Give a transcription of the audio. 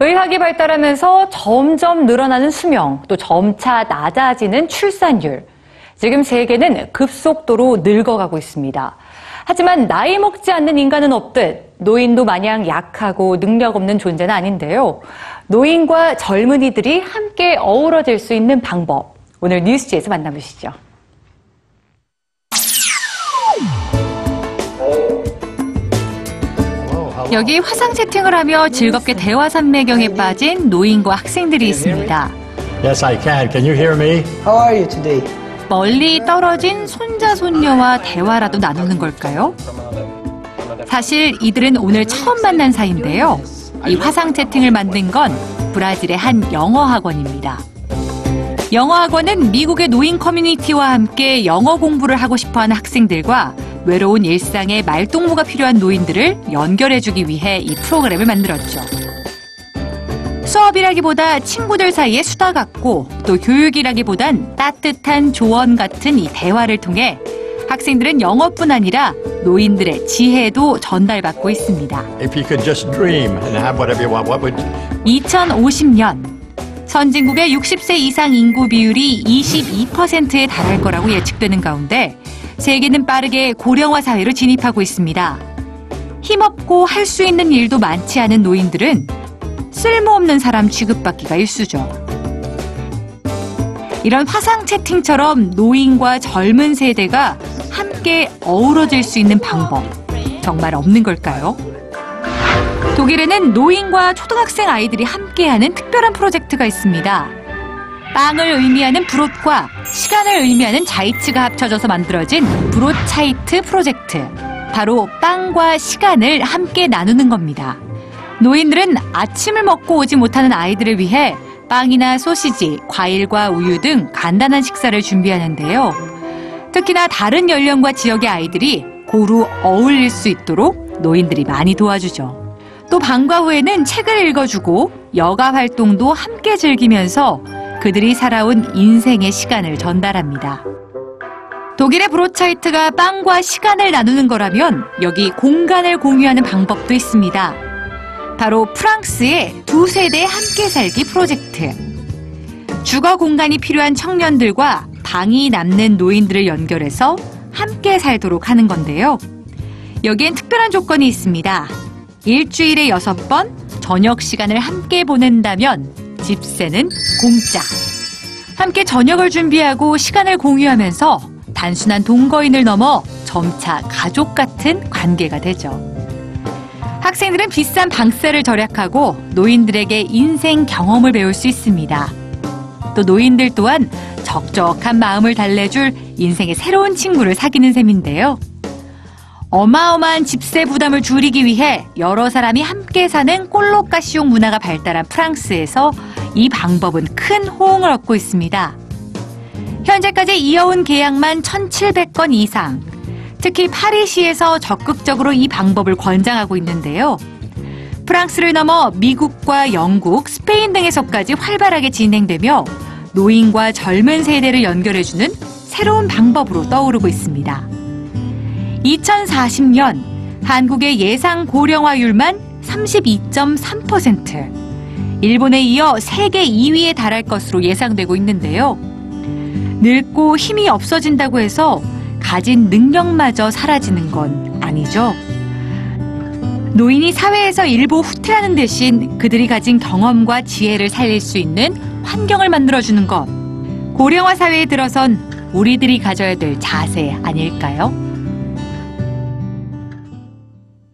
의학이 발달하면서 점점 늘어나는 수명, 또 점차 낮아지는 출산율. 지금 세계는 급속도로 늙어가고 있습니다. 하지만 나이 먹지 않는 인간은 없듯 노인도 마냥 약하고 능력 없는 존재는 아닌데요. 노인과 젊은이들이 함께 어우러질 수 있는 방법. 오늘 뉴스지에서 만나보시죠. 여기 화상 채팅을 하며 즐겁게 대화 산매경에 빠진 노인과 학생들이 있습니다. Yes, I can. Can you hear me? How are you today? 멀리 떨어진 손자 손녀와 대화라도 나누는 걸까요? 사실 이들은 오늘 처음 만난 사이인데요. 이 화상 채팅을 만든 건 브라질의 한 영어 학원입니다. 영어 학원은 미국의 노인 커뮤니티와 함께 영어 공부를 하고 싶어 하는 학생들과 외로운 일상에 말동무가 필요한 노인들을 연결해주기 위해 이 프로그램을 만들었죠. 수업이라기보다 친구들 사이의 수다 같고 또 교육이라기보단 따뜻한 조언 같은 이 대화를 통해 학생들은 영어뿐 아니라 노인들의 지혜도 전달받고 있습니다. If you could just dream and have whatever you want, what would 2050년 선진국의 60세 이상 인구 비율이 22%에 달할 거라고 예측되는 가운데 세계는 빠르게 고령화 사회로 진입하고 있습니다. 힘없고 할 수 있는 일도 많지 않은 노인들은 쓸모없는 사람 취급받기가 일쑤죠. 이런 화상 채팅처럼 노인과 젊은 세대가 함께 어우러질 수 있는 방법 정말 없는 걸까요? 독일에는 노인과 초등학생 아이들이 함께하는 특별한 프로젝트가 있습니다. 빵을 의미하는 브롯과 시간을 의미하는 자이츠가 합쳐져서 만들어진 브롯차이트 프로젝트. 바로 빵과 시간을 함께 나누는 겁니다. 노인들은 아침을 먹고 오지 못하는 아이들을 위해 빵이나 소시지, 과일과 우유 등 간단한 식사를 준비하는데요. 특히나 다른 연령과 지역의 아이들이 고루 어울릴 수 있도록 노인들이 많이 도와주죠. 또 방과 후에는 책을 읽어주고 여가 활동도 함께 즐기면서 그들이 살아온 인생의 시간을 전달합니다. 독일의 브로차이트가 빵과 시간을 나누는 거라면 여기 공간을 공유하는 방법도 있습니다. 바로 프랑스의 두 세대 함께 살기 프로젝트. 주거 공간이 필요한 청년들과 방이 남는 노인들을 연결해서 함께 살도록 하는 건데요. 여기엔 특별한 조건이 있습니다. 일주일에 여섯 번 저녁 시간을 함께 보낸다면 집세는 공짜. 함께 저녁을 준비하고 시간을 공유하면서 단순한 동거인을 넘어 점차 가족 같은 관계가 되죠. 학생들은 비싼 방세를 절약하고 노인들에게 인생 경험을 배울 수 있습니다. 또 노인들 또한 적적한 마음을 달래줄 인생의 새로운 친구를 사귀는 셈인데요. 어마어마한 집세 부담을 줄이기 위해 여러 사람이 함께 사는 꼴로까시용 문화가 발달한 프랑스에서 이 방법은 큰 호응을 얻고 있습니다. 현재까지 이어온 계약만 1,700건 이상. 특히 파리시에서 적극적으로 이 방법을 권장하고 있는데요. 프랑스를 넘어 미국과 영국, 스페인 등에서까지 활발하게 진행되며 노인과 젊은 세대를 연결해주는 새로운 방법으로 떠오르고 있습니다. 2040년 한국의 예상 고령화율만 32.3%. 일본에 이어 세계 2위에 달할 것으로 예상되고 있는데요. 늙고 힘이 없어진다고 해서 가진 능력마저 사라지는 건 아니죠. 노인이 사회에서 일부 후퇴하는 대신 그들이 가진 경험과 지혜를 살릴 수 있는 환경을 만들어주는 것. 고령화 사회에 들어선 우리들이 가져야 될 자세 아닐까요?